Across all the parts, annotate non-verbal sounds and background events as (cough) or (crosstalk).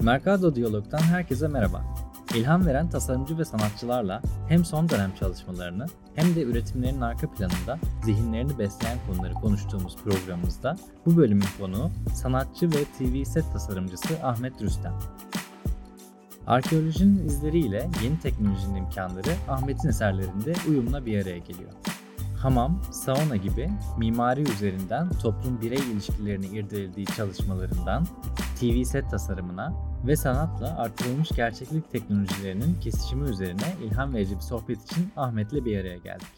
Mercado Diyalog'dan herkese merhaba. İlham veren tasarımcı ve sanatçılarla hem son dönem çalışmalarını hem de üretimlerin arka planında zihinlerini besleyen konuları konuştuğumuz programımızda bu bölümün konuğu sanatçı ve TV set tasarımcısı Ahmet Rüstem. Arkeolojinin izleriyle yeni teknolojinin imkanları Ahmet'in eserlerinde uyumla bir araya geliyor. Hamam, sauna gibi mimari üzerinden toplum birey ilişkilerini irdelediği çalışmalarından TV set tasarımına ve sanatla artırılmış gerçeklik teknolojilerinin kesişimi üzerine ilham verici bir sohbet için Ahmet'le bir araya geldik.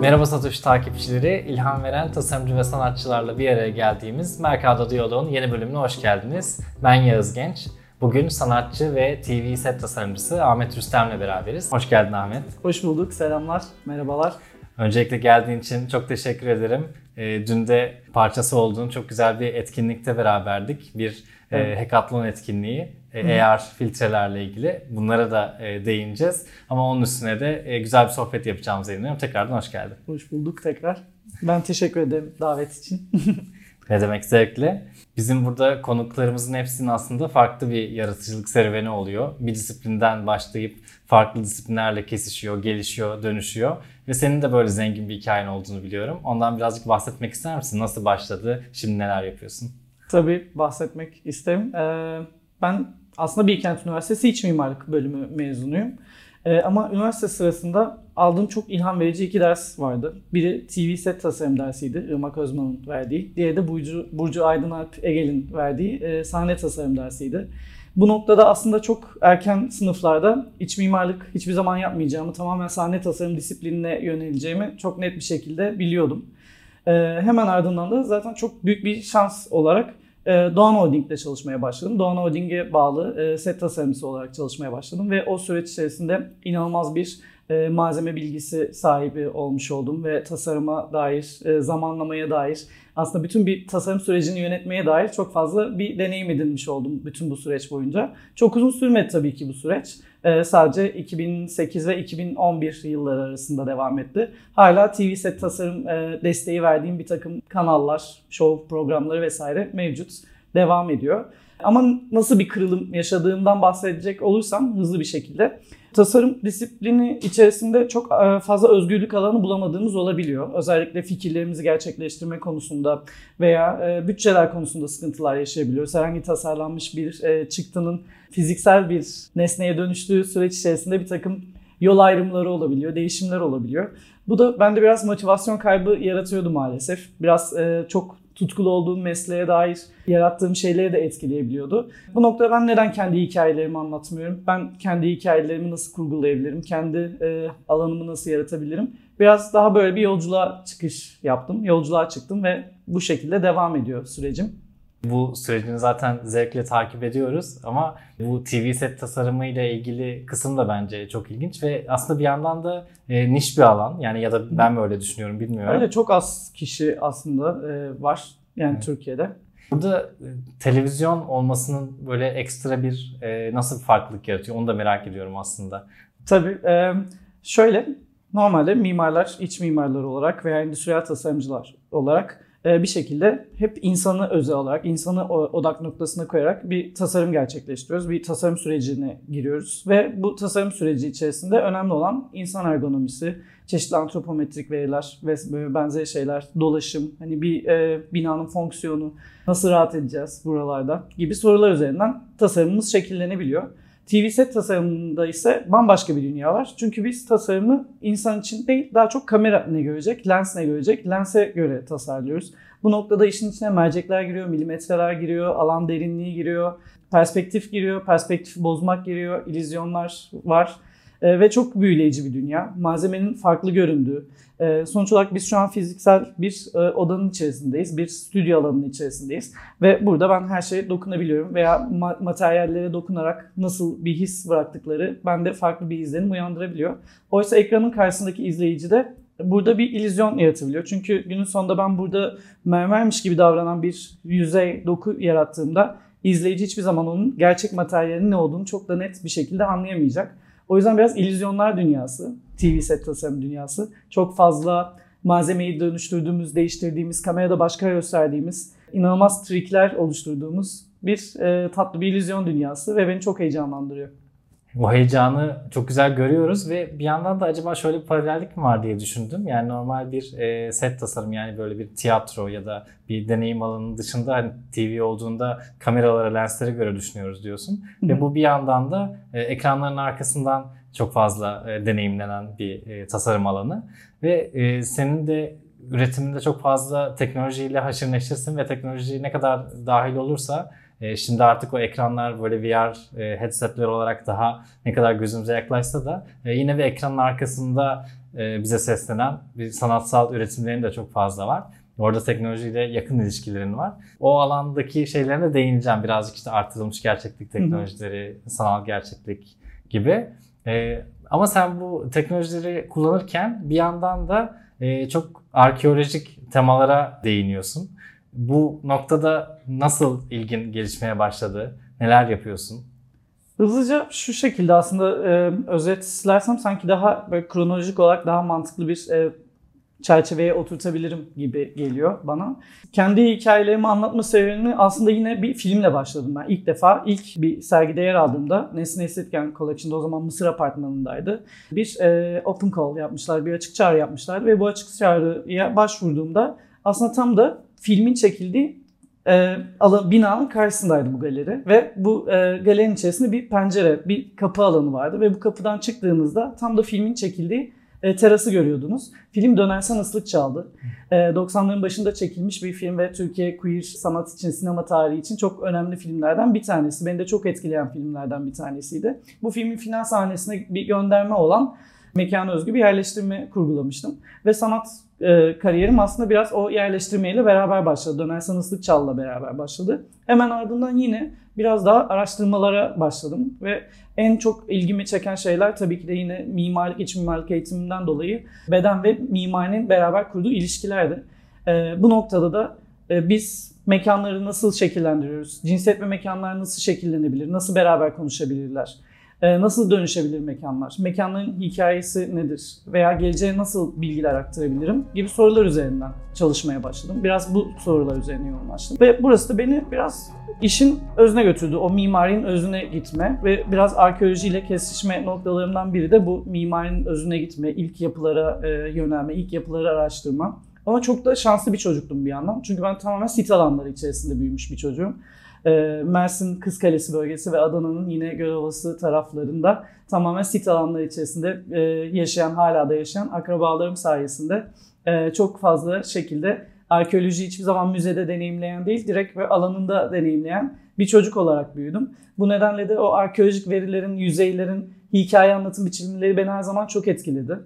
Merhaba Satoshi takipçileri, ilham veren tasarımcı ve sanatçılarla bir araya geldiğimiz Mercado Diyaloğu'nun yeni bölümüne hoş geldiniz. Ben Yağız Genç. Bugün sanatçı ve TV set tasarımcısı Ahmet Rüstem'le beraberiz. Hoş geldin Ahmet. Hoş bulduk, selamlar, merhabalar. Öncelikle geldiğin için çok teşekkür ederim. E, dün de parçası olduğun çok güzel bir etkinlikte beraberdik. Bir e, hackathon etkinliği. E, AR filtrelerle ilgili. Bunlara da e, değineceğiz. Ama onun üstüne de e, güzel bir sohbet yapacağımıza inanıyorum. Tekrardan hoş geldin. Hoş bulduk tekrar. Ben teşekkür ederim davet için. (laughs) ne demek zevkle. Bizim burada konuklarımızın hepsinin aslında farklı bir yaratıcılık serüveni oluyor. Bir disiplinden başlayıp farklı disiplinlerle kesişiyor, gelişiyor, dönüşüyor. Ve senin de böyle zengin bir hikayen olduğunu biliyorum. Ondan birazcık bahsetmek ister misin? Nasıl başladı? Şimdi neler yapıyorsun? Tabii bahsetmek isterim. Ee, ben aslında Bilkent Üniversitesi İç Mimarlık bölümü mezunuyum. Ee, ama üniversite sırasında aldığım çok ilham verici iki ders vardı. Biri TV set tasarım dersiydi, Irmak Özman'ın verdiği. Diğeri de Burcu, Burcu Aydın Alp Egel'in verdiği e, sahne tasarım dersiydi. Bu noktada aslında çok erken sınıflarda iç mimarlık hiçbir zaman yapmayacağımı, tamamen sahne tasarım disiplinine yöneleceğimi çok net bir şekilde biliyordum. Ee, hemen ardından da zaten çok büyük bir şans olarak e, Doğan Holding'de çalışmaya başladım. Doğan Holding'e bağlı e, set tasarımcısı olarak çalışmaya başladım ve o süreç içerisinde inanılmaz bir e, malzeme bilgisi sahibi olmuş oldum ve tasarıma dair, e, zamanlamaya dair, aslında bütün bir tasarım sürecini yönetmeye dair çok fazla bir deneyim edinmiş oldum bütün bu süreç boyunca. Çok uzun sürmedi tabii ki bu süreç. E, sadece 2008 ve 2011 yılları arasında devam etti. Hala TV set tasarım desteği verdiğim bir takım kanallar, show programları vesaire mevcut. Devam ediyor. Ama nasıl bir kırılım yaşadığımdan bahsedecek olursam hızlı bir şekilde tasarım disiplini içerisinde çok e, fazla özgürlük alanı bulamadığımız olabiliyor. Özellikle fikirlerimizi gerçekleştirme konusunda veya e, bütçeler konusunda sıkıntılar yaşayabiliyoruz. Herhangi tasarlanmış bir e, çıktının fiziksel bir nesneye dönüştüğü süreç içerisinde bir takım yol ayrımları olabiliyor, değişimler olabiliyor. Bu da bende biraz motivasyon kaybı yaratıyordu maalesef. Biraz çok tutkulu olduğum mesleğe dair yarattığım şeyleri de etkileyebiliyordu. Bu noktada ben neden kendi hikayelerimi anlatmıyorum? Ben kendi hikayelerimi nasıl kurgulayabilirim? Kendi e, alanımı nasıl yaratabilirim? Biraz daha böyle bir yolculuğa çıkış yaptım. Yolculuğa çıktım ve bu şekilde devam ediyor sürecim. Bu sürecini zaten zevkle takip ediyoruz ama bu TV set tasarımı ile ilgili kısım da bence çok ilginç ve aslında bir yandan da e, niş bir alan yani ya da ben böyle düşünüyorum bilmiyorum. Öyle çok az kişi aslında e, var yani evet. Türkiye'de. Burada e, televizyon olmasının böyle ekstra bir e, nasıl bir farklılık yaratıyor onu da merak ediyorum aslında. Tabii e, şöyle normalde mimarlar, iç mimarlar olarak veya endüstriyel tasarımcılar olarak bir şekilde hep insanı özel olarak, insanı odak noktasına koyarak bir tasarım gerçekleştiriyoruz. Bir tasarım sürecine giriyoruz ve bu tasarım süreci içerisinde önemli olan insan ergonomisi, çeşitli antropometrik veriler ve benzeri şeyler, dolaşım, hani bir e, binanın fonksiyonu, nasıl rahat edeceğiz buralarda gibi sorular üzerinden tasarımımız şekillenebiliyor. TV set tasarımında ise bambaşka bir dünya var. Çünkü biz tasarımı insan için değil daha çok kamera ne görecek, lens ne görecek, lense göre tasarlıyoruz. Bu noktada işin içine mercekler giriyor, milimetreler giriyor, alan derinliği giriyor, perspektif giriyor, perspektif bozmak giriyor, illüzyonlar var. Ee, ve çok büyüleyici bir dünya. Malzemenin farklı göründüğü. Ee, sonuç olarak biz şu an fiziksel bir e, odanın içerisindeyiz, bir stüdyo alanının içerisindeyiz. Ve burada ben her şeye dokunabiliyorum veya materyallere dokunarak nasıl bir his bıraktıkları bende farklı bir izlenim uyandırabiliyor. Oysa ekranın karşısındaki izleyici de burada bir illüzyon yaratabiliyor. Çünkü günün sonunda ben burada mermermiş gibi davranan bir yüzey doku yarattığımda izleyici hiçbir zaman onun gerçek materyalinin ne olduğunu çok da net bir şekilde anlayamayacak. O yüzden biraz illüzyonlar dünyası, TV set tasarım dünyası. Çok fazla malzemeyi dönüştürdüğümüz, değiştirdiğimiz, kamerada başka gösterdiğimiz, inanılmaz trikler oluşturduğumuz bir e, tatlı bir illüzyon dünyası ve beni çok heyecanlandırıyor. O heyecanı çok güzel görüyoruz ve bir yandan da acaba şöyle bir paralellik mi var diye düşündüm. Yani normal bir e, set tasarım yani böyle bir tiyatro ya da bir deneyim alanının dışında hani TV olduğunda kameralara, lenslere göre düşünüyoruz diyorsun. Hı hı. Ve bu bir yandan da e, ekranların arkasından çok fazla e, deneyimlenen bir e, tasarım alanı. Ve e, senin de üretiminde çok fazla teknolojiyle haşır neşirsin ve teknoloji ne kadar dahil olursa e, şimdi artık o ekranlar böyle VR e, headsetler olarak daha ne kadar gözümüze yaklaşsa da e, yine de ekranın arkasında e, bize seslenen bir sanatsal üretimlerin de çok fazla var. Orada teknolojiyle yakın ilişkilerin var. O alandaki şeylerine de değineceğim. Birazcık işte artırılmış gerçeklik teknolojileri, sanal gerçeklik gibi. E, ama sen bu teknolojileri kullanırken bir yandan da e, çok arkeolojik temalara değiniyorsun. Bu noktada nasıl ilgin gelişmeye başladı? Neler yapıyorsun? Hızlıca şu şekilde aslında e, özetlersem sanki daha böyle kronolojik olarak daha mantıklı bir e, çerçeveye oturtabilirim gibi geliyor bana. Kendi hikayelerimi anlatma serüvenini aslında yine bir filmle başladım ben. İlk defa ilk bir sergide yer aldığımda Nesne Estetken Collection'da o zaman Mısır Apartmanı'ndaydı. Bir e, open call yapmışlar, bir açık çağrı yapmışlar ve bu açık çağrıya başvurduğumda aslında tam da filmin çekildiği e, binanın karşısındaydı bu galeri ve bu e, galerinin içerisinde bir pencere, bir kapı alanı vardı ve bu kapıdan çıktığınızda tam da filmin çekildiği e, terası görüyordunuz. Film Dönersen Islık Çaldı. E, 90'ların başında çekilmiş bir film ve Türkiye queer sanat için, sinema tarihi için çok önemli filmlerden bir tanesi. Beni de çok etkileyen filmlerden bir tanesiydi. Bu filmin final sahnesine bir gönderme olan mekana özgü bir yerleştirme kurgulamıştım. Ve sanat e, kariyerim aslında biraz o yerleştirmeyle beraber başladı. Dönersen Islık Çal'la beraber başladı. Hemen ardından yine biraz daha araştırmalara başladım ve en çok ilgimi çeken şeyler tabii ki de yine mimarlık, iç mimarlık eğitiminden dolayı beden ve mimarinin beraber kurduğu ilişkilerdi. E, bu noktada da e, biz mekanları nasıl şekillendiriyoruz? Cinsiyet ve mekanlar nasıl şekillenebilir? Nasıl beraber konuşabilirler? E, nasıl dönüşebilir mekanlar? Mekanların hikayesi nedir? Veya geleceğe nasıl bilgiler aktarabilirim? Gibi sorular üzerinden çalışmaya başladım. Biraz bu sorular üzerine yoğunlaştım. Ve burası da beni biraz işin özüne götürdü. O mimarinin özüne gitme ve biraz arkeolojiyle kesişme noktalarımdan biri de bu mimarinin özüne gitme, ilk yapılara e, yönelme, ilk yapıları araştırma. Ama çok da şanslı bir çocuktum bir yandan. Çünkü ben tamamen sit alanları içerisinde büyümüş bir çocuğum. E, Mersin Kız Kalesi bölgesi ve Adana'nın yine Gölovası taraflarında tamamen sit alanları içerisinde e, yaşayan, hala da yaşayan akrabalarım sayesinde e, çok fazla şekilde arkeoloji hiçbir zaman müzede deneyimleyen değil, direkt ve alanında deneyimleyen bir çocuk olarak büyüdüm. Bu nedenle de o arkeolojik verilerin, yüzeylerin, hikaye anlatım biçimleri beni her zaman çok etkiledi.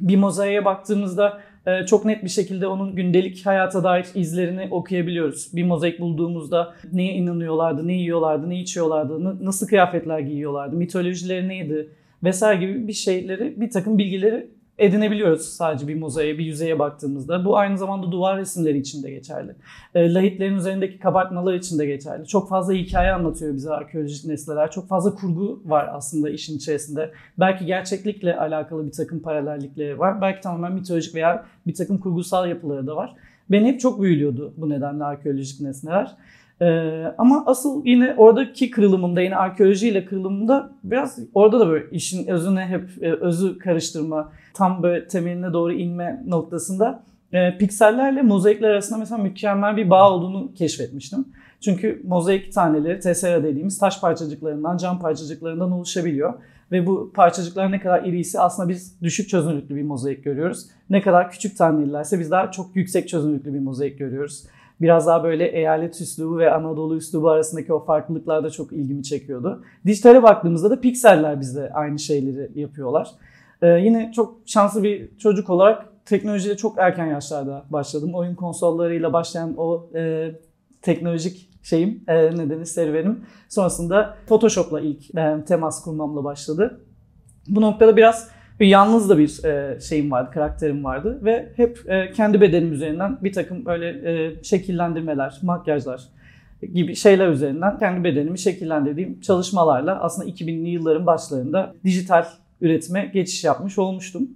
Bir mozaiğe baktığımızda çok net bir şekilde onun gündelik hayata dair izlerini okuyabiliyoruz. Bir mozaik bulduğumuzda neye inanıyorlardı, ne yiyorlardı, ne içiyorlardı, nasıl kıyafetler giyiyorlardı, mitolojileri neydi vesaire gibi bir şeyleri, bir takım bilgileri edinebiliyoruz sadece bir mozaiğe, bir yüzeye baktığımızda. Bu aynı zamanda duvar resimleri için de geçerli. E, lahitlerin üzerindeki kabartmalar için de geçerli. Çok fazla hikaye anlatıyor bize arkeolojik nesneler. Çok fazla kurgu var aslında işin içerisinde. Belki gerçeklikle alakalı bir takım paralellikleri var. Belki tamamen mitolojik veya bir takım kurgusal yapıları da var. Beni hep çok büyülüyordu bu nedenle arkeolojik nesneler. Ee, ama asıl yine oradaki kırılımımda yine arkeolojiyle kırılımımda biraz orada da böyle işin özüne hep e, özü karıştırma, tam böyle temeline doğru inme noktasında e, piksellerle mozaikler arasında mesela mükemmel bir bağ olduğunu keşfetmiştim. Çünkü mozaik taneleri tessera dediğimiz taş parçacıklarından, cam parçacıklarından oluşabiliyor. Ve bu parçacıklar ne kadar iriyse aslında biz düşük çözünürlüklü bir mozaik görüyoruz. Ne kadar küçük tanelilerse biz daha çok yüksek çözünürlüklü bir mozaik görüyoruz. Biraz daha böyle eyalet üslubu ve Anadolu üslubu arasındaki o farklılıklar da çok ilgimi çekiyordu. Dijitale baktığımızda da pikseller bizde aynı şeyleri yapıyorlar. Ee, yine çok şanslı bir çocuk olarak teknolojiye çok erken yaşlarda başladım. Oyun konsollarıyla başlayan o e, teknolojik şeyim, e, nedeni serüvenim. Sonrasında Photoshop'la ilk e, temas kurmamla başladı. Bu noktada biraz bir yalnız da bir e, şeyim vardı, karakterim vardı ve hep e, kendi bedenim üzerinden bir takım böyle e, şekillendirmeler, makyajlar gibi şeyler üzerinden kendi bedenimi şekillendirdiğim çalışmalarla aslında 2000'li yılların başlarında dijital üretime geçiş yapmış olmuştum.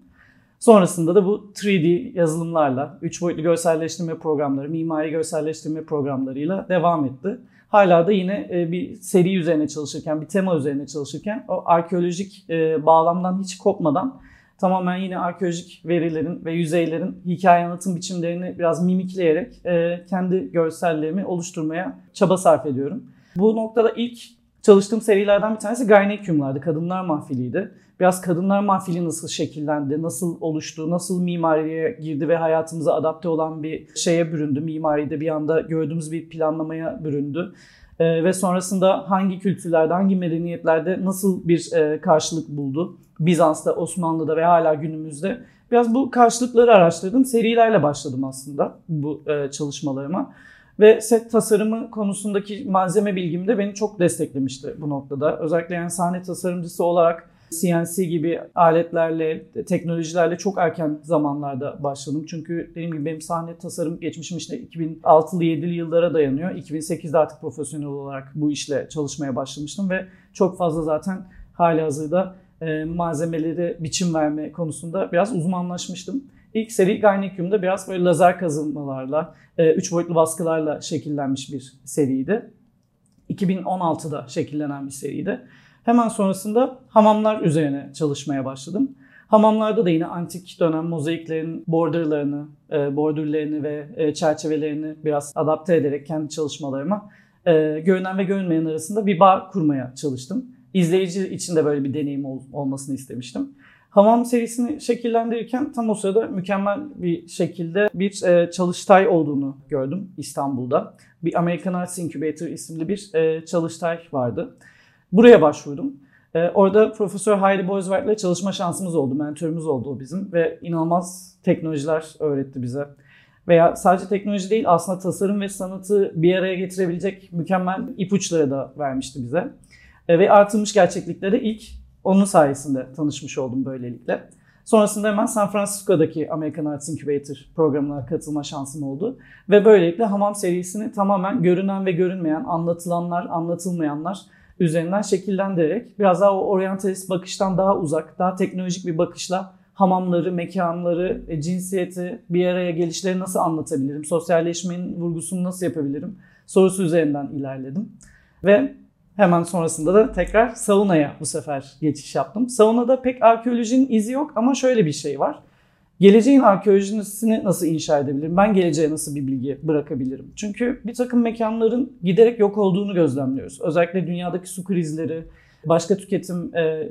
Sonrasında da bu 3D yazılımlarla, 3 boyutlu görselleştirme programları, mimari görselleştirme programlarıyla devam etti. Hala da yine e, bir seri üzerine çalışırken, bir tema üzerine çalışırken o arkeolojik e, bağlamdan hiç kopmadan tamamen yine arkeolojik verilerin ve yüzeylerin hikaye anlatım biçimlerini biraz mimikleyerek e, kendi görsellerimi oluşturmaya çaba sarf ediyorum. Bu noktada ilk çalıştığım serilerden bir tanesi Gynecium'lardı. Kadınlar Mahfili'ydi. Biraz kadınlar mahfili nasıl şekillendi, nasıl oluştu, nasıl mimariye girdi ve hayatımıza adapte olan bir şeye büründü. Mimaride bir anda gördüğümüz bir planlamaya büründü. Ee, ve sonrasında hangi kültürlerde, hangi medeniyetlerde nasıl bir e, karşılık buldu? Bizans'ta, Osmanlı'da ve hala günümüzde. Biraz bu karşılıkları araştırdım. Serilerle başladım aslında bu e, çalışmalarıma. Ve set tasarımı konusundaki malzeme bilgim de beni çok desteklemişti bu noktada. Özellikle yani sahne tasarımcısı olarak CNC gibi aletlerle, teknolojilerle çok erken zamanlarda başladım. Çünkü dediğim gibi benim sahne tasarım geçmişim işte 2006'lı 7'li yıllara dayanıyor. 2008'de artık profesyonel olarak bu işle çalışmaya başlamıştım ve çok fazla zaten hali hazırda e, malzemeleri biçim verme konusunda biraz uzmanlaşmıştım. İlk seri Gynecium'da biraz böyle lazer kazınmalarla, 3 e, boyutlu baskılarla şekillenmiş bir seriydi. 2016'da şekillenen bir seriydi. Hemen sonrasında hamamlar üzerine çalışmaya başladım. Hamamlarda da yine antik dönem mozaiklerin borderlarını, e, bordürlerini ve e, çerçevelerini biraz adapte ederek kendi çalışmalarıma e, görünen ve görünmeyen arasında bir bağ kurmaya çalıştım. İzleyici için de böyle bir deneyim olmasını istemiştim. Hamam serisini şekillendirirken tam o sırada mükemmel bir şekilde bir çalıştay olduğunu gördüm İstanbul'da. Bir American Arts Incubator isimli bir çalıştay vardı. Buraya başvurdum. Ee, orada Profesör Heidi Boyswart ile çalışma şansımız oldu. Mentörümüz oldu o bizim ve inanılmaz teknolojiler öğretti bize. Veya sadece teknoloji değil aslında tasarım ve sanatı bir araya getirebilecek mükemmel ipuçları da vermişti bize. Ee, ve artılmış gerçeklikleri ilk onun sayesinde tanışmış oldum böylelikle. Sonrasında hemen San Francisco'daki American Arts Incubator programına katılma şansım oldu. Ve böylelikle Hamam serisini tamamen görünen ve görünmeyen, anlatılanlar, anlatılmayanlar üzerinden şekillendirerek biraz daha o oryantalist bakıştan daha uzak, daha teknolojik bir bakışla hamamları, mekanları, e, cinsiyeti, bir araya gelişleri nasıl anlatabilirim, sosyalleşmenin vurgusunu nasıl yapabilirim sorusu üzerinden ilerledim. Ve hemen sonrasında da tekrar saunaya bu sefer geçiş yaptım. Saunada pek arkeolojinin izi yok ama şöyle bir şey var. Geleceğin arkeolojisini nasıl inşa edebilirim? Ben geleceğe nasıl bir bilgi bırakabilirim? Çünkü bir takım mekanların giderek yok olduğunu gözlemliyoruz. Özellikle dünyadaki su krizleri, başka tüketim e,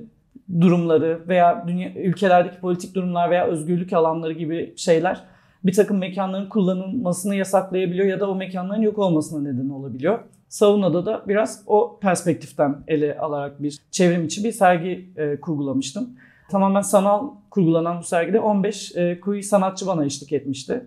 durumları veya dünya, ülkelerdeki politik durumlar veya özgürlük alanları gibi şeyler bir takım mekanların kullanılmasını yasaklayabiliyor ya da o mekanların yok olmasına neden olabiliyor. Saunada da biraz o perspektiften ele alarak bir çevrim içi bir sergi e, kurgulamıştım tamamen sanal kurgulanan bu sergide 15 e, kuyu sanatçı bana eşlik etmişti.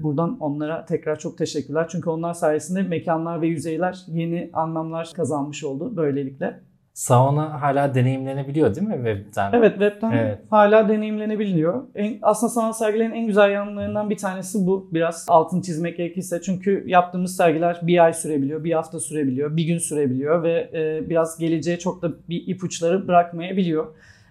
Buradan onlara tekrar çok teşekkürler. Çünkü onlar sayesinde mekanlar ve yüzeyler yeni anlamlar kazanmış oldu böylelikle. Sauna hala deneyimlenebiliyor değil mi webten? Evet webten evet. hala deneyimlenebiliyor. En, aslında sanat sergilerin en güzel yanlarından bir tanesi bu. Biraz altın çizmek gerekirse. Çünkü yaptığımız sergiler bir ay sürebiliyor, bir hafta sürebiliyor, bir gün sürebiliyor ve e, biraz geleceğe çok da bir ipuçları bırakmayabiliyor.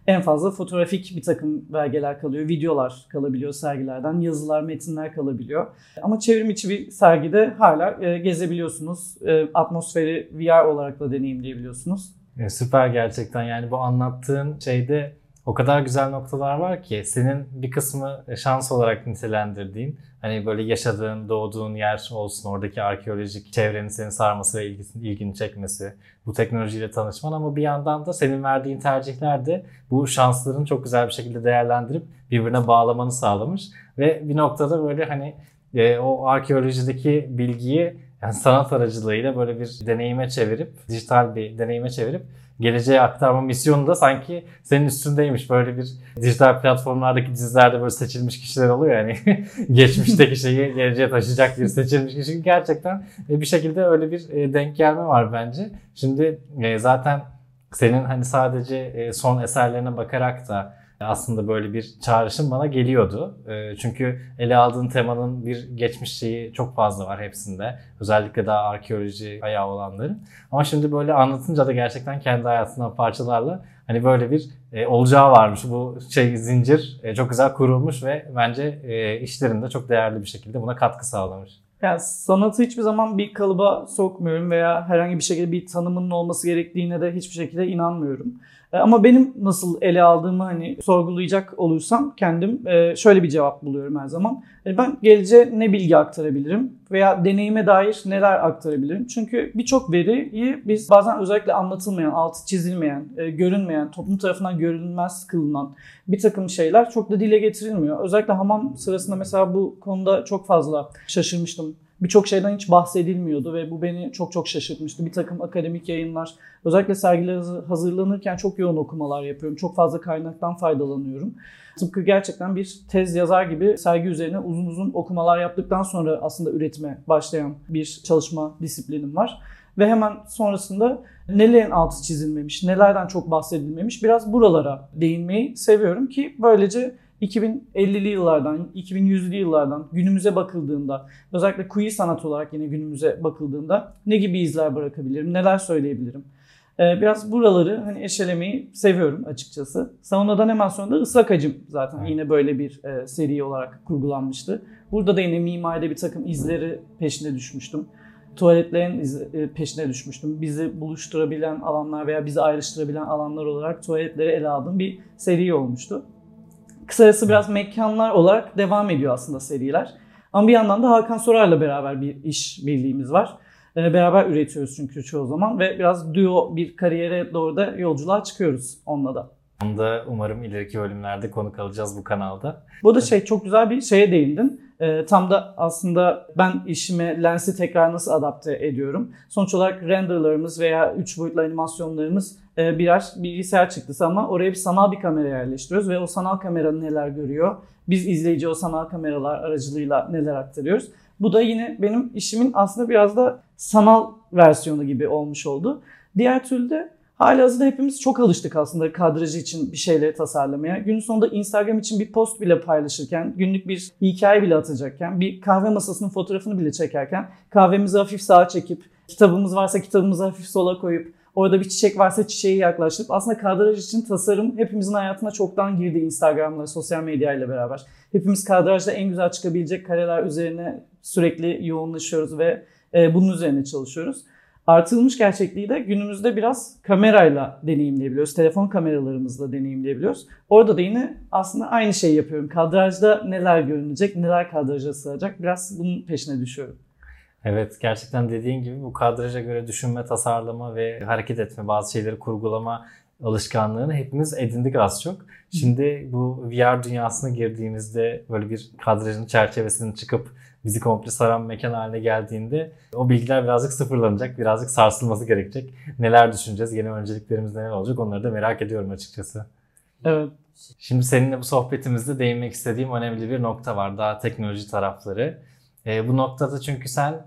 En fazla fotoğrafik bir takım belgeler kalıyor, videolar kalabiliyor sergilerden, yazılar, metinler kalabiliyor. Ama çevrim içi bir sergide hala e, gezebiliyorsunuz. E, atmosferi VR olarak da deneyimleyebiliyorsunuz. E, süper gerçekten. Yani bu anlattığın şeyde o kadar güzel noktalar var ki senin bir kısmı şans olarak nitelendirdiğin hani böyle yaşadığın, doğduğun yer olsun oradaki arkeolojik çevrenin seni sarması ve ilgisini, ilgini çekmesi, bu teknolojiyle tanışman ama bir yandan da senin verdiğin tercihler de bu şansların çok güzel bir şekilde değerlendirip birbirine bağlamanı sağlamış ve bir noktada böyle hani e, o arkeolojideki bilgiyi yani sanat aracılığıyla böyle bir deneyime çevirip, dijital bir deneyime çevirip geleceğe aktarma misyonu da sanki senin üstündeymiş. Böyle bir dijital platformlardaki dizilerde böyle seçilmiş kişiler oluyor yani. (laughs) Geçmişteki şeyi geleceğe taşıyacak bir seçilmiş kişi. Gerçekten e, bir şekilde öyle bir e, denk gelme var bence. Şimdi e, zaten senin hani sadece son eserlerine bakarak da aslında böyle bir çağrışım bana geliyordu. Ee, çünkü ele aldığın temanın bir geçmiş şeyi çok fazla var hepsinde. Özellikle daha arkeoloji ayağı olanların. Ama şimdi böyle anlatınca da gerçekten kendi hayatından parçalarla hani böyle bir e, olacağı varmış. Bu şey zincir e, çok güzel kurulmuş ve bence e, işlerinde çok değerli bir şekilde buna katkı sağlamış. Yani sanatı hiçbir zaman bir kalıba sokmuyorum veya herhangi bir şekilde bir tanımının olması gerektiğine de hiçbir şekilde inanmıyorum. E, ama benim nasıl ele aldığımı hani sorgulayacak olursam kendim e, şöyle bir cevap buluyorum her zaman. E, ben geleceğe ne bilgi aktarabilirim veya deneyime dair neler aktarabilirim? Çünkü birçok veriyi biz bazen özellikle anlatılmayan, altı çizilmeyen, görünmeyen, toplum tarafından görünmez kılınan bir takım şeyler çok da dile getirilmiyor. Özellikle hamam sırasında mesela bu konuda çok fazla şaşırmıştım birçok şeyden hiç bahsedilmiyordu ve bu beni çok çok şaşırtmıştı. Bir takım akademik yayınlar, özellikle sergiler hazırlanırken çok yoğun okumalar yapıyorum. Çok fazla kaynaktan faydalanıyorum. Tıpkı gerçekten bir tez yazar gibi sergi üzerine uzun uzun okumalar yaptıktan sonra aslında üretime başlayan bir çalışma disiplinim var. Ve hemen sonrasında nelerin altı çizilmemiş, nelerden çok bahsedilmemiş biraz buralara değinmeyi seviyorum ki böylece 2050'li yıllardan, 2100'lü yıllardan günümüze bakıldığında, özellikle queer sanat olarak yine günümüze bakıldığında ne gibi izler bırakabilirim, neler söyleyebilirim? Ee, biraz buraları hani eşelemeyi seviyorum açıkçası. Saunadan hemen sonra da ıslak acım zaten evet. yine böyle bir e, seri olarak kurgulanmıştı. Burada da yine mimaride bir takım izleri peşine düşmüştüm. Tuvaletlerin e, peşine düşmüştüm. Bizi buluşturabilen alanlar veya bizi ayrıştırabilen alanlar olarak tuvaletleri ele aldığım bir seri olmuştu. Kısacası biraz mekanlar olarak devam ediyor aslında seriler. Ama bir yandan da Hakan Sorar'la beraber bir iş birliğimiz var. Ee, beraber üretiyoruz çünkü çoğu zaman ve biraz duo bir kariyere doğru da yolculuğa çıkıyoruz onunla da. Onu da umarım ileriki bölümlerde konuk alacağız bu kanalda. Bu da şey çok güzel bir şeye değindin. E, tam da aslında ben işime lensi tekrar nasıl adapte ediyorum. Sonuç olarak renderlarımız veya 3 boyutlu animasyonlarımız e, birer bilgisayar çıktısı ama oraya bir sanal bir kamera yerleştiriyoruz ve o sanal kamera neler görüyor? Biz izleyici o sanal kameralar aracılığıyla neler aktarıyoruz? Bu da yine benim işimin aslında biraz da sanal versiyonu gibi olmuş oldu. Diğer türlü de Halihazırda hepimiz çok alıştık aslında kadrajı için bir şeyleri tasarlamaya. Günün sonunda Instagram için bir post bile paylaşırken, günlük bir hikaye bile atacakken, bir kahve masasının fotoğrafını bile çekerken kahvemizi hafif sağa çekip, kitabımız varsa kitabımızı hafif sola koyup, orada bir çiçek varsa çiçeği yaklaştırıp aslında kadraj için tasarım hepimizin hayatına çoktan girdi Instagram'la, sosyal medya ile beraber. Hepimiz kadrajda en güzel çıkabilecek kareler üzerine sürekli yoğunlaşıyoruz ve e, bunun üzerine çalışıyoruz. Artırılmış gerçekliği de günümüzde biraz kamerayla deneyimleyebiliyoruz. Telefon kameralarımızla deneyimleyebiliyoruz. Orada da yine aslında aynı şeyi yapıyorum. Kadrajda neler görünecek, neler kadraja sığacak biraz bunun peşine düşüyorum. Evet gerçekten dediğin gibi bu kadraja göre düşünme, tasarlama ve hareket etme, bazı şeyleri kurgulama alışkanlığını hepimiz edindik az çok. Şimdi bu VR dünyasına girdiğimizde böyle bir kadrajın çerçevesinin çıkıp bizi komple saran mekan haline geldiğinde o bilgiler birazcık sıfırlanacak, birazcık sarsılması gerekecek. Neler düşüneceğiz, yeni önceliklerimiz neler olacak onları da merak ediyorum açıkçası. Evet. Şimdi seninle bu sohbetimizde değinmek istediğim önemli bir nokta var. Daha teknoloji tarafları. E, bu noktada çünkü sen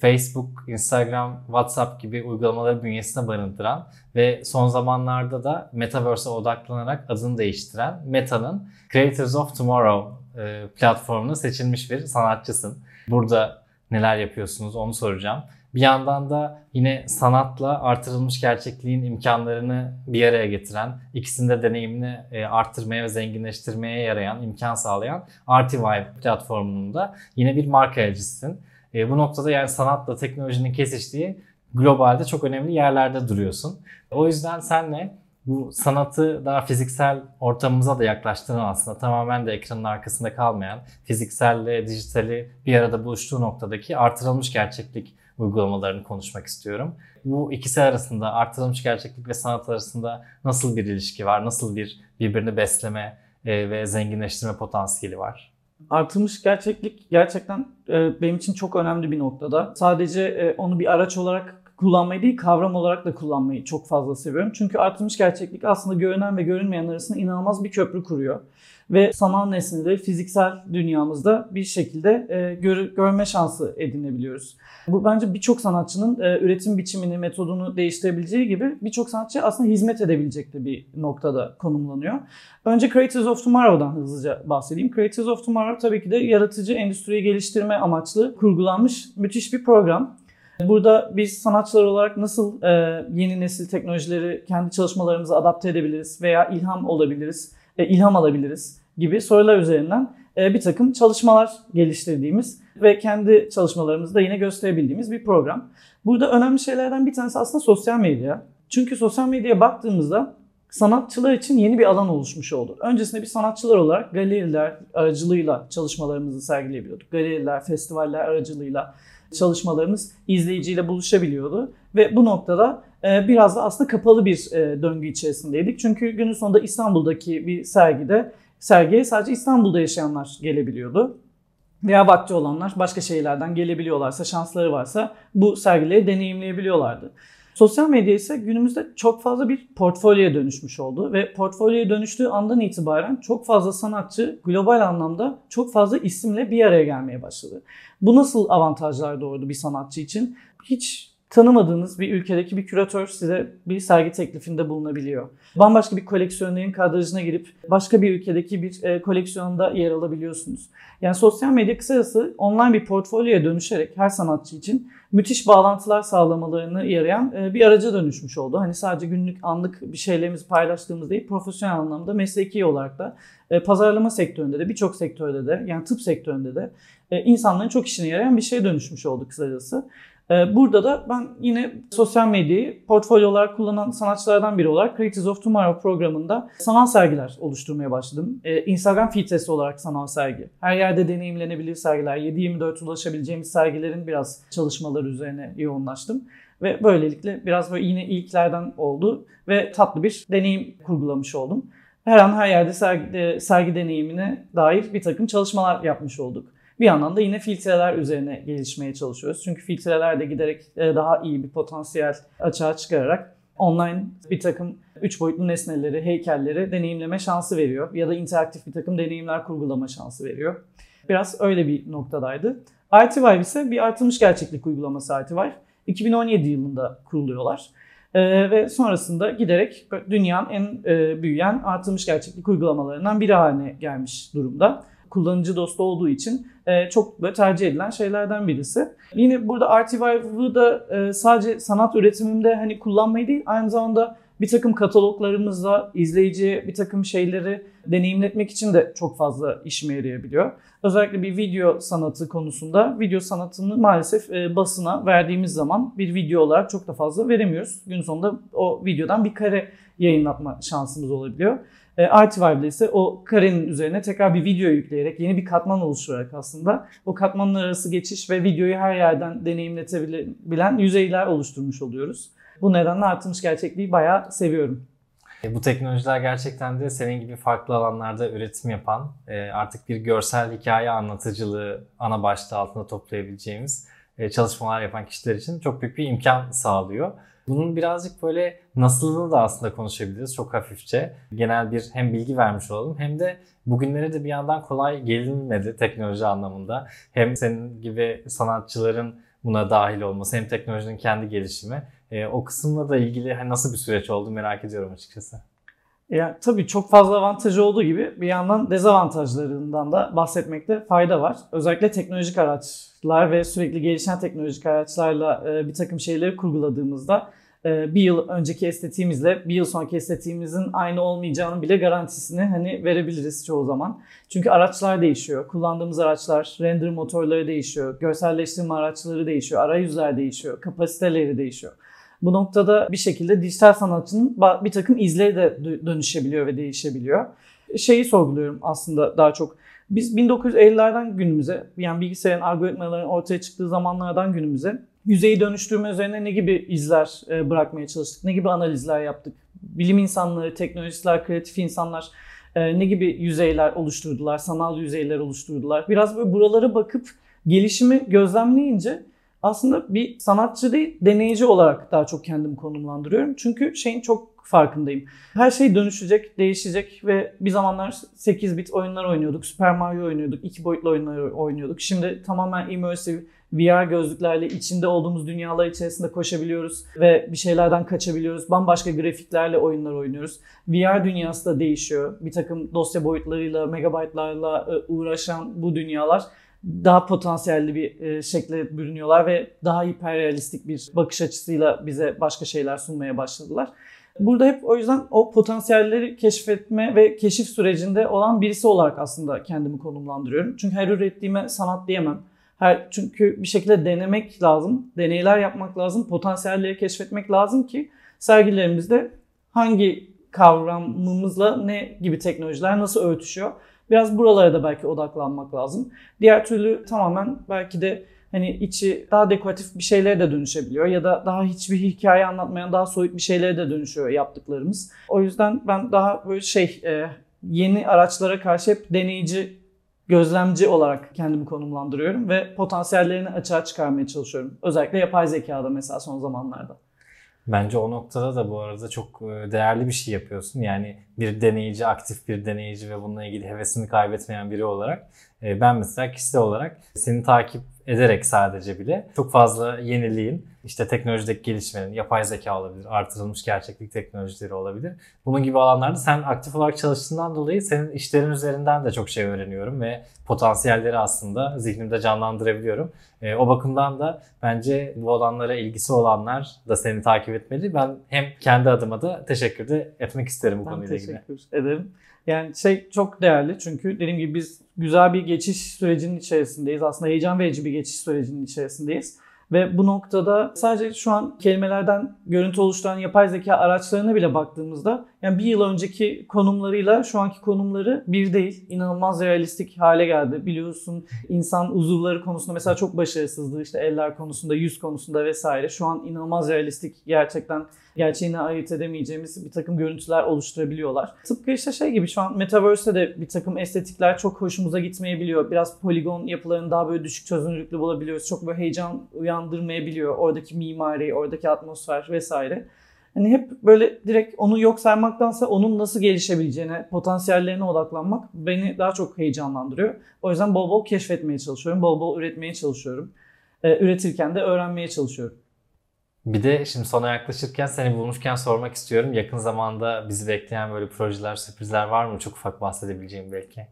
Facebook, Instagram, WhatsApp gibi uygulamaları bünyesine barındıran ve son zamanlarda da Metaverse'e odaklanarak adını değiştiren Meta'nın Creators of Tomorrow e, platformuna seçilmiş bir sanatçısın. Burada neler yapıyorsunuz onu soracağım. Bir yandan da yine sanatla artırılmış gerçekliğin imkanlarını bir araya getiren, ikisinde deneyimini e, arttırmaya ve zenginleştirmeye yarayan, imkan sağlayan Artivibe platformunun da yine bir marka elçisisin. E, bu noktada yani sanatla teknolojinin kesiştiği globalde çok önemli yerlerde duruyorsun. O yüzden senle bu sanatı daha fiziksel ortamımıza da yaklaştıran aslında tamamen de ekranın arkasında kalmayan, fizikselle dijitali bir arada buluştuğu noktadaki artırılmış gerçeklik uygulamalarını konuşmak istiyorum. Bu ikisi arasında artırılmış gerçeklik ve sanat arasında nasıl bir ilişki var? Nasıl bir birbirini besleme e, ve zenginleştirme potansiyeli var? Artırılmış gerçeklik gerçekten e, benim için çok önemli bir noktada. Sadece e, onu bir araç olarak kullanmayı değil kavram olarak da kullanmayı çok fazla seviyorum. Çünkü artırılmış gerçeklik aslında görünen ve görünmeyen arasında inanılmaz bir köprü kuruyor. Ve sanal nesneleri fiziksel dünyamızda bir şekilde e, gör, görme şansı edinebiliyoruz. Bu bence birçok sanatçının e, üretim biçimini, metodunu değiştirebileceği gibi birçok sanatçı aslında hizmet edebilecek de bir noktada konumlanıyor. Önce Creators of Tomorrow'dan hızlıca bahsedeyim. Creators of Tomorrow tabii ki de yaratıcı endüstriyi geliştirme amaçlı kurgulanmış müthiş bir program. Burada biz sanatçılar olarak nasıl e, yeni nesil teknolojileri kendi çalışmalarımıza adapte edebiliriz veya ilham olabiliriz, e, ilham alabiliriz gibi sorular üzerinden e, bir takım çalışmalar geliştirdiğimiz ve kendi çalışmalarımızı da yine gösterebildiğimiz bir program. Burada önemli şeylerden bir tanesi aslında sosyal medya. Çünkü sosyal medyaya baktığımızda sanatçılar için yeni bir alan oluşmuş oldu. Öncesinde bir sanatçılar olarak galeriler aracılığıyla çalışmalarımızı sergileyebiliyorduk. Galeriler, festivaller aracılığıyla çalışmalarımız izleyiciyle buluşabiliyordu. Ve bu noktada e, biraz da aslında kapalı bir e, döngü içerisindeydik. Çünkü günün sonunda İstanbul'daki bir sergide sergiye sadece İstanbul'da yaşayanlar gelebiliyordu. Veya vakti olanlar başka şehirlerden gelebiliyorlarsa, şansları varsa bu sergileri deneyimleyebiliyorlardı. Sosyal medya ise günümüzde çok fazla bir portfolyoya dönüşmüş oldu ve portfolyoya dönüştüğü andan itibaren çok fazla sanatçı global anlamda çok fazla isimle bir araya gelmeye başladı. Bu nasıl avantajlar doğurdu bir sanatçı için? Hiç tanımadığınız bir ülkedeki bir küratör size bir sergi teklifinde bulunabiliyor. Bambaşka bir koleksiyonerin kadrajına girip başka bir ülkedeki bir e, koleksiyonda yer alabiliyorsunuz. Yani sosyal medya kısacası online bir portfolyoya dönüşerek her sanatçı için müthiş bağlantılar sağlamalarını yarayan e, bir araca dönüşmüş oldu. Hani sadece günlük anlık bir şeylerimizi paylaştığımız değil, profesyonel anlamda mesleki olarak da e, pazarlama sektöründe de birçok sektörde de yani tıp sektöründe de insanların çok işine yarayan bir şeye dönüşmüş oldu kısacası. Burada da ben yine sosyal medyayı portfolyo olarak kullanan sanatçılardan biri olarak Creators of Tomorrow programında sanal sergiler oluşturmaya başladım. Instagram filtresi olarak sanal sergi. Her yerde deneyimlenebilir sergiler. 7-24 ulaşabileceğimiz sergilerin biraz çalışmaları üzerine yoğunlaştım. Ve böylelikle biraz böyle yine ilklerden oldu ve tatlı bir deneyim kurgulamış oldum. Her an her yerde sergi, sergi deneyimine dair bir takım çalışmalar yapmış olduk. Bir yandan da yine filtreler üzerine gelişmeye çalışıyoruz. Çünkü filtreler de giderek e, daha iyi bir potansiyel açığa çıkararak online bir takım üç boyutlu nesneleri, heykelleri deneyimleme şansı veriyor. Ya da interaktif bir takım deneyimler kurgulama şansı veriyor. Biraz öyle bir noktadaydı. Artivive ise bir artılmış gerçeklik uygulaması Artivive. 2017 yılında kuruluyorlar. Ee, ve sonrasında giderek dünyanın en e, büyüyen artılmış gerçeklik uygulamalarından biri haline gelmiş durumda kullanıcı dostu olduğu için e, çok böyle tercih edilen şeylerden birisi. Yine burada Artivive'ı da e, sadece sanat üretiminde hani kullanmayı değil aynı zamanda bir takım kataloglarımızla izleyiciye bir takım şeyleri deneyimletmek için de çok fazla işime yarayabiliyor. Özellikle bir video sanatı konusunda video sanatını maalesef e, basına verdiğimiz zaman bir video olarak çok da fazla veremiyoruz. Gün sonunda o videodan bir kare yayınlatma şansımız olabiliyor. E, Artivive'de ise o karenin üzerine tekrar bir video yükleyerek yeni bir katman oluşturarak aslında o katmanlar arası geçiş ve videoyu her yerden deneyimletebilen yüzeyler oluşturmuş oluyoruz. Bu nedenle artırmış gerçekliği bayağı seviyorum. E, bu teknolojiler gerçekten de senin gibi farklı alanlarda üretim yapan, e, artık bir görsel hikaye anlatıcılığı ana başlığı altında toplayabileceğimiz e, çalışmalar yapan kişiler için çok büyük bir imkan sağlıyor. Bunun birazcık böyle nasılını da aslında konuşabiliriz çok hafifçe. Genel bir hem bilgi vermiş olalım hem de bugünlere de bir yandan kolay gelinmedi teknoloji anlamında. Hem senin gibi sanatçıların buna dahil olması hem teknolojinin kendi gelişimi. E, o kısımla da ilgili hani nasıl bir süreç oldu merak ediyorum açıkçası. Ya tabii çok fazla avantajı olduğu gibi bir yandan dezavantajlarından da bahsetmekte fayda var. Özellikle teknolojik araçlar ve sürekli gelişen teknolojik araçlarla e, bir takım şeyleri kurguladığımızda e, bir yıl önceki estetiğimizle bir yıl sonraki estetiğimizin aynı olmayacağının bile garantisini hani verebiliriz çoğu zaman. Çünkü araçlar değişiyor. Kullandığımız araçlar, render motorları değişiyor, görselleştirme araçları değişiyor, arayüzler değişiyor, kapasiteleri değişiyor. Bu noktada bir şekilde dijital sanatçının bir takım izleri de dönüşebiliyor ve değişebiliyor. Şeyi sorguluyorum aslında daha çok. Biz 1950'lerden günümüze yani bilgisayarın algoritmaların ortaya çıktığı zamanlardan günümüze yüzeyi dönüştürme üzerine ne gibi izler e, bırakmaya çalıştık? Ne gibi analizler yaptık? Bilim insanları, teknolojistler, kreatif insanlar e, ne gibi yüzeyler oluşturdular? Sanal yüzeyler oluşturdular. Biraz böyle buralara bakıp gelişimi gözlemleyince Aslında bir sanatçı değil, deneyici olarak daha çok kendimi konumlandırıyorum. Çünkü şeyin çok farkındayım. Her şey dönüşecek, değişecek ve bir zamanlar 8 bit oyunlar oynuyorduk. Super Mario oynuyorduk, iki boyutlu oyunlar oynuyorduk. Şimdi tamamen immersive VR gözlüklerle içinde olduğumuz dünyalar içerisinde koşabiliyoruz ve bir şeylerden kaçabiliyoruz. Bambaşka grafiklerle oyunlar oynuyoruz. VR dünyası da değişiyor. Bir takım dosya boyutlarıyla, megabaytlarla e, uğraşan bu dünyalar daha potansiyelli bir e, şekle bürünüyorlar ve daha hiperrealistik bir bakış açısıyla bize başka şeyler sunmaya başladılar. Burada hep o yüzden o potansiyelleri keşfetme ve keşif sürecinde olan birisi olarak aslında kendimi konumlandırıyorum. Çünkü her ürettiğime sanat diyemem. Her, çünkü bir şekilde denemek lazım, deneyler yapmak lazım, potansiyelleri keşfetmek lazım ki sergilerimizde hangi kavramımızla ne gibi teknolojiler nasıl örtüşüyor Biraz buralara da belki odaklanmak lazım. Diğer türlü tamamen belki de hani içi daha dekoratif bir şeylere de dönüşebiliyor ya da daha hiçbir hikaye anlatmayan daha soyut bir şeylere de dönüşüyor yaptıklarımız. O yüzden ben daha böyle şey e, yeni araçlara karşı hep deneyici gözlemci olarak kendimi konumlandırıyorum ve potansiyellerini açığa çıkarmaya çalışıyorum. Özellikle yapay zekada mesela son zamanlarda. Bence o noktada da bu arada çok e, değerli bir şey yapıyorsun. Yani bir deneyici, aktif bir deneyici ve bununla ilgili hevesini kaybetmeyen biri olarak e, ben mesela kişisel olarak seni takip ederek sadece bile çok fazla yeniliğin, işte teknolojideki gelişmenin, yapay zeka olabilir, artırılmış gerçeklik teknolojileri olabilir. Bunun gibi alanlarda sen aktif olarak çalıştığından dolayı senin işlerin üzerinden de çok şey öğreniyorum ve potansiyelleri aslında zihnimde canlandırabiliyorum. E, o bakımdan da bence bu alanlara ilgisi olanlar da seni takip etmeli. Ben hem kendi adıma da teşekkür de etmek isterim bu ben konuyla ilgili. teşekkür ederim. Yani şey çok değerli çünkü dediğim gibi biz güzel bir geçiş sürecinin içerisindeyiz. Aslında heyecan verici bir geçiş sürecinin içerisindeyiz. Ve bu noktada sadece şu an kelimelerden görüntü oluşturan yapay zeka araçlarına bile baktığımızda yani bir yıl önceki konumlarıyla şu anki konumları bir değil. İnanılmaz realistik hale geldi. Biliyorsun insan uzuvları konusunda mesela çok başarısızdı. İşte eller konusunda, yüz konusunda vesaire. Şu an inanılmaz realistik gerçekten gerçeğine ayırt edemeyeceğimiz bir takım görüntüler oluşturabiliyorlar. Tıpkı işte şey gibi şu an Metaverse'de de bir takım estetikler çok hoşumuza gitmeyebiliyor. Biraz poligon yapılarını daha böyle düşük çözünürlüklü bulabiliyoruz. Çok böyle heyecan uyandırmayabiliyor. Oradaki mimari, oradaki atmosfer vesaire. Hani hep böyle direkt onu yok saymaktansa onun nasıl gelişebileceğine, potansiyellerine odaklanmak beni daha çok heyecanlandırıyor. O yüzden bol bol keşfetmeye çalışıyorum, bol bol üretmeye çalışıyorum. Ee, üretirken de öğrenmeye çalışıyorum. Bir de şimdi sona yaklaşırken seni bulmuşken sormak istiyorum. Yakın zamanda bizi bekleyen böyle projeler, sürprizler var mı? Çok ufak bahsedebileceğim belki.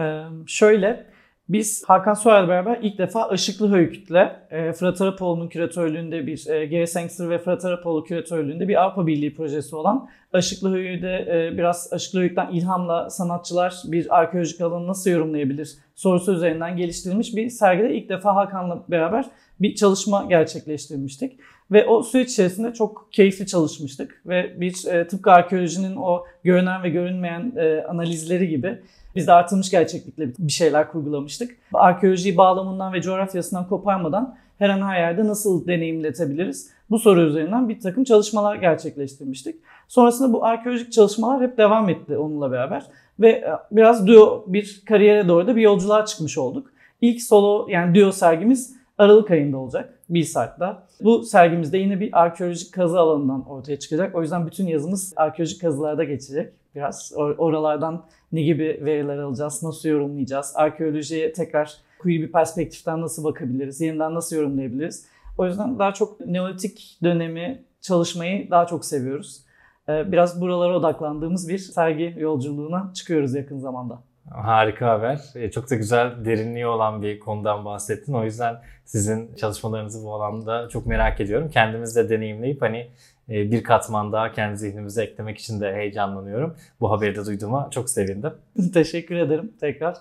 Ee, şöyle, biz Hakan Soyer'le beraber ilk defa Işıklı Höyküt'le e, Fırat Arapoğlu'nun küratörlüğünde bir, e, Gary Sangster ve Fırat Arapoğlu küratörlüğünde bir Avrupa Birliği projesi olan Işıklı Höykü'de e, biraz Işıklı Höykü'den ilhamla sanatçılar bir arkeolojik alanı nasıl yorumlayabilir sorusu üzerinden geliştirilmiş bir sergide ilk defa Hakan'la beraber bir çalışma gerçekleştirmiştik. Ve o süreç içerisinde çok keyifli çalışmıştık. Ve bir e, tıpkı arkeolojinin o görünen ve görünmeyen e, analizleri gibi biz de artılmış gerçeklikle bir şeyler kurgulamıştık. Arkeolojiyi bağlamından ve coğrafyasından koparmadan her an her yerde nasıl deneyimletebiliriz? Bu soru üzerinden bir takım çalışmalar gerçekleştirmiştik. Sonrasında bu arkeolojik çalışmalar hep devam etti onunla beraber. Ve e, biraz duo bir kariyere doğru da bir yolculuğa çıkmış olduk. İlk solo yani duo sergimiz Aralık ayında olacak. Bir saatte. Bu sergimizde yine bir arkeolojik kazı alanından ortaya çıkacak. O yüzden bütün yazımız arkeolojik kazılarda geçecek. Biraz or- oralardan ne gibi veriler alacağız, nasıl yorumlayacağız, arkeolojiye tekrar kuyu bir perspektiften nasıl bakabiliriz, yeniden nasıl yorumlayabiliriz. O yüzden daha çok neolitik dönemi çalışmayı daha çok seviyoruz. Ee, biraz buralara odaklandığımız bir sergi yolculuğuna çıkıyoruz yakın zamanda. Harika haber. E, çok da güzel derinliği olan bir konudan bahsettin. O yüzden sizin çalışmalarınızı bu alanda çok merak ediyorum. Kendimiz de deneyimleyip hani e, bir katman daha kendi zihnimize eklemek için de heyecanlanıyorum. Bu haberi de duyduğuma çok sevindim. (laughs) teşekkür ederim tekrar.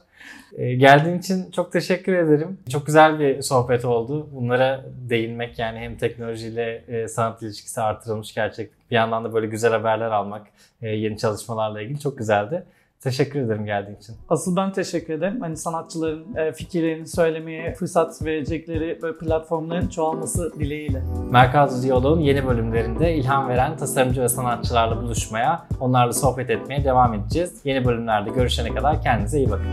E, geldiğin için çok teşekkür ederim. Çok güzel bir sohbet oldu. Bunlara değinmek yani hem teknolojiyle sanat ilişkisi artırılmış gerçeklik. Bir yandan da böyle güzel haberler almak, yeni çalışmalarla ilgili çok güzeldi. Teşekkür ederim geldiğin için. Asıl ben teşekkür ederim. Hani sanatçıların e, fikirlerini söylemeye fırsat verecekleri böyle platformların çoğalması dileğiyle. Merkaz Diyalog'un yeni bölümlerinde ilham veren tasarımcı ve sanatçılarla buluşmaya, onlarla sohbet etmeye devam edeceğiz. Yeni bölümlerde görüşene kadar kendinize iyi bakın.